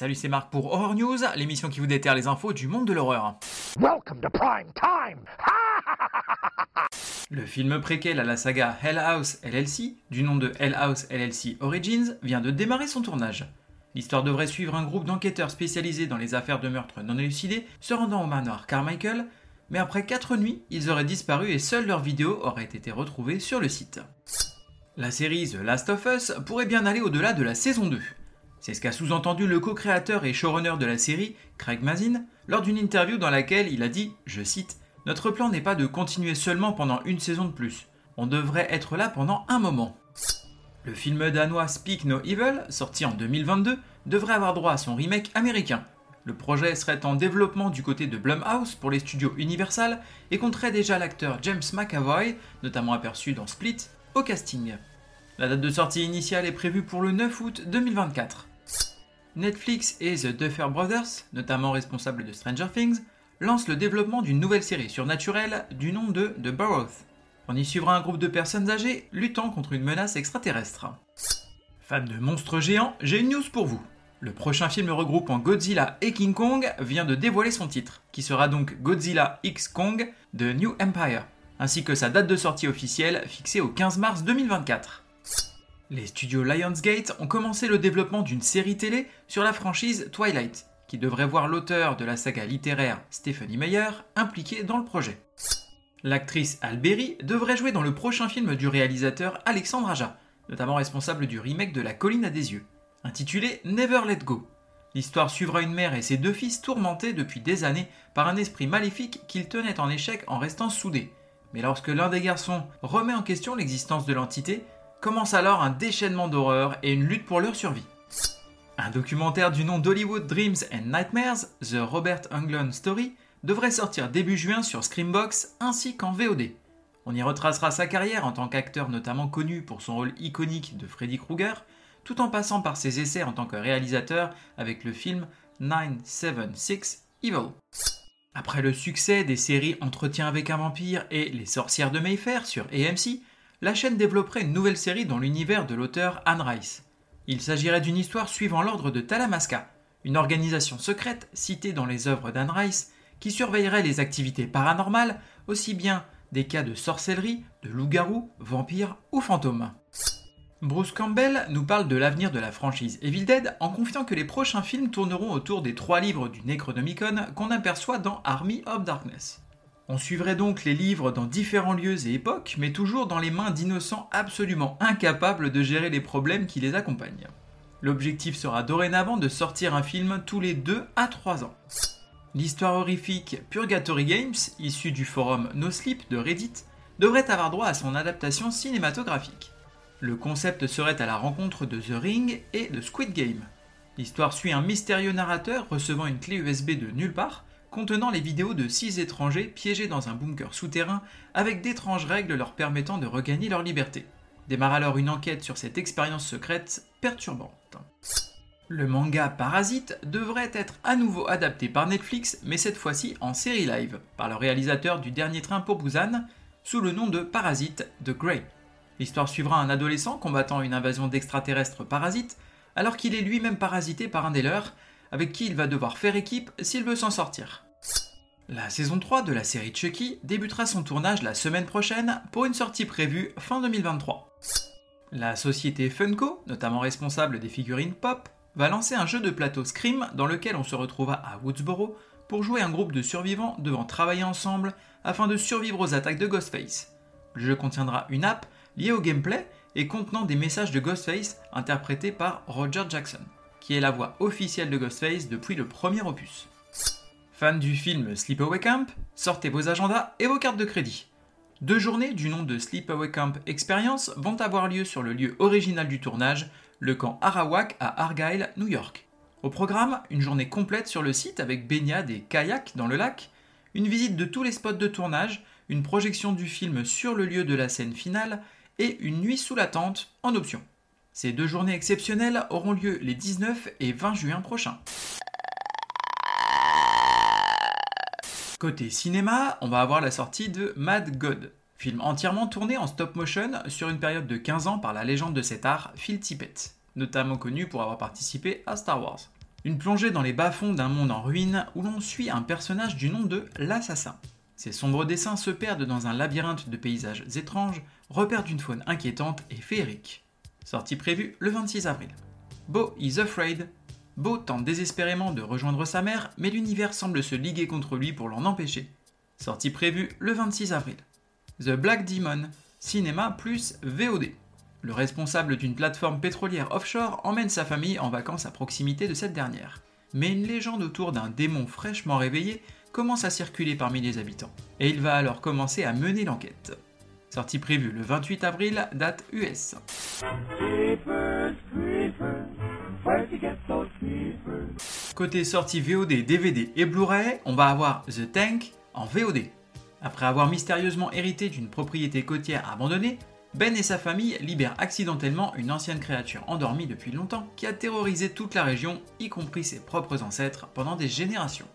Salut, c'est Marc pour Horror News, l'émission qui vous déterre les infos du monde de l'horreur. Welcome to prime time. Le film préquel à la saga Hell House LLC, du nom de Hell House LLC Origins, vient de démarrer son tournage. L'histoire devrait suivre un groupe d'enquêteurs spécialisés dans les affaires de meurtres non élucidés se rendant au manoir Carmichael, mais après 4 nuits, ils auraient disparu et seules leurs vidéos auraient été retrouvées sur le site. La série The Last of Us pourrait bien aller au-delà de la saison 2. C'est ce qu'a sous-entendu le co-créateur et showrunner de la série, Craig Mazin, lors d'une interview dans laquelle il a dit, je cite, Notre plan n'est pas de continuer seulement pendant une saison de plus. On devrait être là pendant un moment. Le film danois Speak No Evil, sorti en 2022, devrait avoir droit à son remake américain. Le projet serait en développement du côté de Blumhouse pour les studios Universal et compterait déjà l'acteur James McAvoy, notamment aperçu dans Split, au casting. La date de sortie initiale est prévue pour le 9 août 2024. Netflix et The Duffer Brothers, notamment responsables de Stranger Things, lancent le développement d'une nouvelle série surnaturelle du nom de The Burrows. On y suivra un groupe de personnes âgées luttant contre une menace extraterrestre. Fans de monstres géants, j'ai une news pour vous. Le prochain film regroupant Godzilla et King Kong vient de dévoiler son titre, qui sera donc Godzilla X Kong de New Empire, ainsi que sa date de sortie officielle fixée au 15 mars 2024. Les studios Lionsgate ont commencé le développement d'une série télé sur la franchise Twilight, qui devrait voir l'auteur de la saga littéraire Stephanie Meyer impliqué dans le projet. L'actrice Alberi devrait jouer dans le prochain film du réalisateur Alexandre Aja, notamment responsable du remake de La colline à des yeux, intitulé Never Let Go. L'histoire suivra une mère et ses deux fils tourmentés depuis des années par un esprit maléfique qu'ils tenaient en échec en restant soudés. Mais lorsque l'un des garçons remet en question l'existence de l'entité, commence alors un déchaînement d'horreur et une lutte pour leur survie. Un documentaire du nom d'Hollywood Dreams and Nightmares, The Robert Englund Story, devrait sortir début juin sur Screambox ainsi qu'en VOD. On y retracera sa carrière en tant qu'acteur notamment connu pour son rôle iconique de Freddy Krueger, tout en passant par ses essais en tant que réalisateur avec le film 976 Evil. Après le succès des séries Entretien avec un vampire et Les sorcières de Mayfair sur AMC, la chaîne développerait une nouvelle série dans l'univers de l'auteur Anne Rice. Il s'agirait d'une histoire suivant l'ordre de Talamasca, une organisation secrète citée dans les œuvres d'Anne Rice qui surveillerait les activités paranormales, aussi bien des cas de sorcellerie, de loup-garou, vampires ou fantômes. Bruce Campbell nous parle de l'avenir de la franchise Evil Dead en confiant que les prochains films tourneront autour des trois livres du Necronomicon qu'on aperçoit dans Army of Darkness. On suivrait donc les livres dans différents lieux et époques, mais toujours dans les mains d'innocents absolument incapables de gérer les problèmes qui les accompagnent. L'objectif sera dorénavant de sortir un film tous les 2 à 3 ans. L'histoire horrifique Purgatory Games, issue du forum No Sleep de Reddit, devrait avoir droit à son adaptation cinématographique. Le concept serait à la rencontre de The Ring et de Squid Game. L'histoire suit un mystérieux narrateur recevant une clé USB de nulle part, contenant les vidéos de six étrangers piégés dans un bunker souterrain avec d'étranges règles leur permettant de regagner leur liberté. Démarre alors une enquête sur cette expérience secrète perturbante. Le manga Parasite devrait être à nouveau adapté par Netflix, mais cette fois-ci en série live, par le réalisateur du dernier train pour Busan, sous le nom de Parasite The Grey. L'histoire suivra un adolescent combattant une invasion d'extraterrestres parasites, alors qu'il est lui-même parasité par un des leurs, avec qui il va devoir faire équipe s'il veut s'en sortir. La saison 3 de la série Chucky débutera son tournage la semaine prochaine pour une sortie prévue fin 2023. La société Funko, notamment responsable des figurines pop, va lancer un jeu de plateau Scream dans lequel on se retrouvera à Woodsboro pour jouer un groupe de survivants devant travailler ensemble afin de survivre aux attaques de Ghostface. Le jeu contiendra une app liée au gameplay et contenant des messages de Ghostface interprétés par Roger Jackson, qui est la voix officielle de Ghostface depuis le premier opus. Fan du film Sleepaway Camp, sortez vos agendas et vos cartes de crédit. Deux journées du nom de Sleepaway Camp Experience vont avoir lieu sur le lieu original du tournage, le camp Arawak à Argyle, New York. Au programme, une journée complète sur le site avec baignade et kayak dans le lac, une visite de tous les spots de tournage, une projection du film sur le lieu de la scène finale et une nuit sous la tente en option. Ces deux journées exceptionnelles auront lieu les 19 et 20 juin prochains. Côté cinéma, on va avoir la sortie de Mad God, film entièrement tourné en stop motion sur une période de 15 ans par la légende de cet art Phil Tippett, notamment connu pour avoir participé à Star Wars. Une plongée dans les bas-fonds d'un monde en ruine où l'on suit un personnage du nom de l'Assassin. Ses sombres dessins se perdent dans un labyrinthe de paysages étranges, repères d'une faune inquiétante et féerique. Sortie prévue le 26 avril. Bo is afraid. Bo tente désespérément de rejoindre sa mère, mais l'univers semble se liguer contre lui pour l'en empêcher. Sortie prévue le 26 avril. The Black Demon, cinéma plus VOD. Le responsable d'une plateforme pétrolière offshore emmène sa famille en vacances à proximité de cette dernière. Mais une légende autour d'un démon fraîchement réveillé commence à circuler parmi les habitants, et il va alors commencer à mener l'enquête. Sortie prévue le 28 avril, date US. Côté sortie VOD, DVD et Blu-ray, on va avoir The Tank en VOD. Après avoir mystérieusement hérité d'une propriété côtière abandonnée, Ben et sa famille libèrent accidentellement une ancienne créature endormie depuis longtemps qui a terrorisé toute la région, y compris ses propres ancêtres, pendant des générations.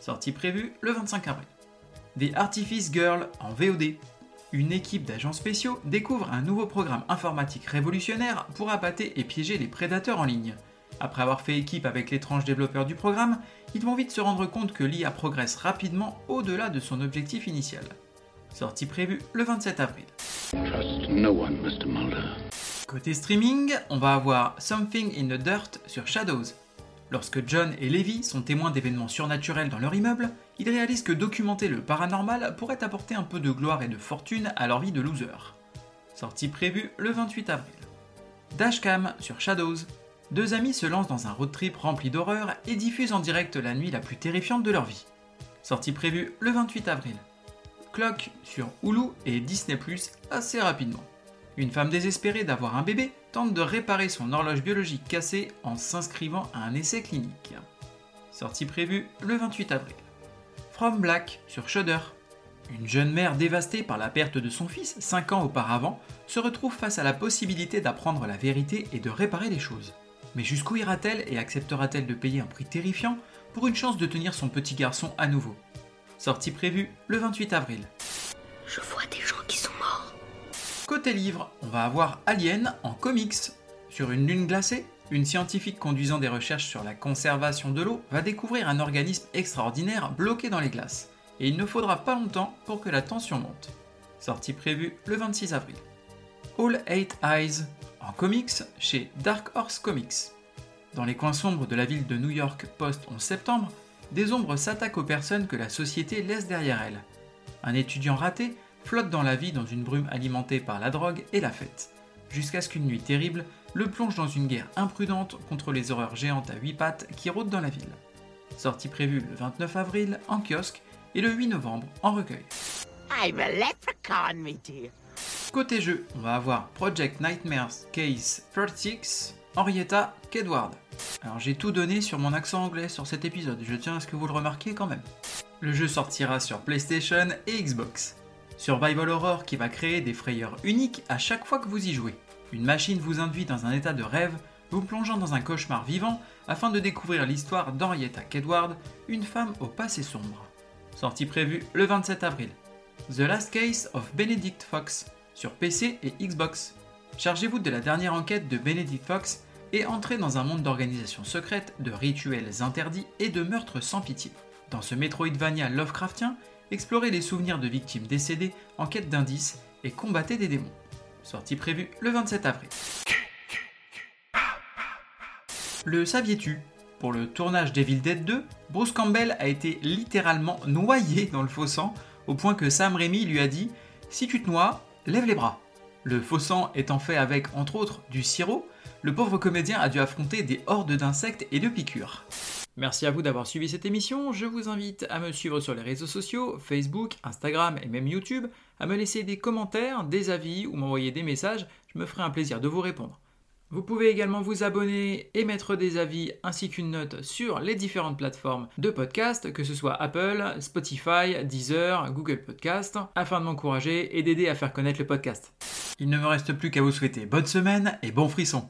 Sortie prévue le 25 avril. The Artifice Girl en VOD. Une équipe d'agents spéciaux découvre un nouveau programme informatique révolutionnaire pour appâter et piéger les prédateurs en ligne. Après avoir fait équipe avec l'étrange développeur du programme, ils vont vite se rendre compte que l'IA progresse rapidement au-delà de son objectif initial. Sortie prévue le 27 avril. Trust no one, Mr. Mulder. Côté streaming, on va avoir Something in the Dirt sur Shadows. Lorsque John et Levi sont témoins d'événements surnaturels dans leur immeuble, ils réalisent que documenter le paranormal pourrait apporter un peu de gloire et de fortune à leur vie de loser. Sortie prévue le 28 avril. Dashcam sur Shadows. Deux amis se lancent dans un road trip rempli d'horreur et diffusent en direct la nuit la plus terrifiante de leur vie. Sortie prévue le 28 avril. Clock sur Hulu et Disney Plus assez rapidement. Une femme désespérée d'avoir un bébé tente de réparer son horloge biologique cassée en s'inscrivant à un essai clinique. Sortie prévue le 28 avril. From Black sur Shudder. Une jeune mère dévastée par la perte de son fils 5 ans auparavant se retrouve face à la possibilité d'apprendre la vérité et de réparer les choses. Mais jusqu'où ira-t-elle et acceptera-t-elle de payer un prix terrifiant pour une chance de tenir son petit garçon à nouveau? Sortie prévue le 28 avril. Côté livre, on va avoir Alien en comics. Sur une lune glacée, une scientifique conduisant des recherches sur la conservation de l'eau va découvrir un organisme extraordinaire bloqué dans les glaces. Et il ne faudra pas longtemps pour que la tension monte. Sortie prévue le 26 avril. All Eight Eyes en comics chez Dark Horse Comics. Dans les coins sombres de la ville de New York post-11 septembre, des ombres s'attaquent aux personnes que la société laisse derrière elle. Un étudiant raté flotte dans la vie dans une brume alimentée par la drogue et la fête, jusqu'à ce qu'une nuit terrible le plonge dans une guerre imprudente contre les horreurs géantes à huit pattes qui rôdent dans la ville. Sortie prévue le 29 avril en kiosque et le 8 novembre en recueil. I'm a leprechaun, me dear. Côté jeu, on va avoir Project Nightmares Case 36, Henrietta Kedward. Alors j'ai tout donné sur mon accent anglais sur cet épisode, je tiens à ce que vous le remarquiez quand même. Le jeu sortira sur PlayStation et Xbox. Survival Horror qui va créer des frayeurs uniques à chaque fois que vous y jouez. Une machine vous induit dans un état de rêve, vous plongeant dans un cauchemar vivant afin de découvrir l'histoire d'Henrietta Kedward, une femme au passé sombre. Sortie prévue le 27 avril. The Last Case of Benedict Fox sur PC et Xbox. Chargez-vous de la dernière enquête de Benedict Fox et entrez dans un monde d'organisations secrètes, de rituels interdits et de meurtres sans pitié. Dans ce Metroidvania Lovecraftien, explorez les souvenirs de victimes décédées en quête d'indices et combattez des démons. Sortie prévue le 27 avril. Le saviez-tu? Pour le tournage d'Evil Dead 2, Bruce Campbell a été littéralement noyé dans le faux sang, au point que Sam Raimi lui a dit Si tu te noies, lève les bras. Le faux sang étant fait avec, entre autres, du sirop, le pauvre comédien a dû affronter des hordes d'insectes et de piqûres. Merci à vous d'avoir suivi cette émission. Je vous invite à me suivre sur les réseaux sociaux, Facebook, Instagram et même YouTube, à me laisser des commentaires, des avis ou m'envoyer des messages. Je me ferai un plaisir de vous répondre. Vous pouvez également vous abonner et mettre des avis ainsi qu'une note sur les différentes plateformes de podcast, que ce soit Apple, Spotify, Deezer, Google Podcast, afin de m'encourager et d'aider à faire connaître le podcast. Il ne me reste plus qu'à vous souhaiter bonne semaine et bon frisson.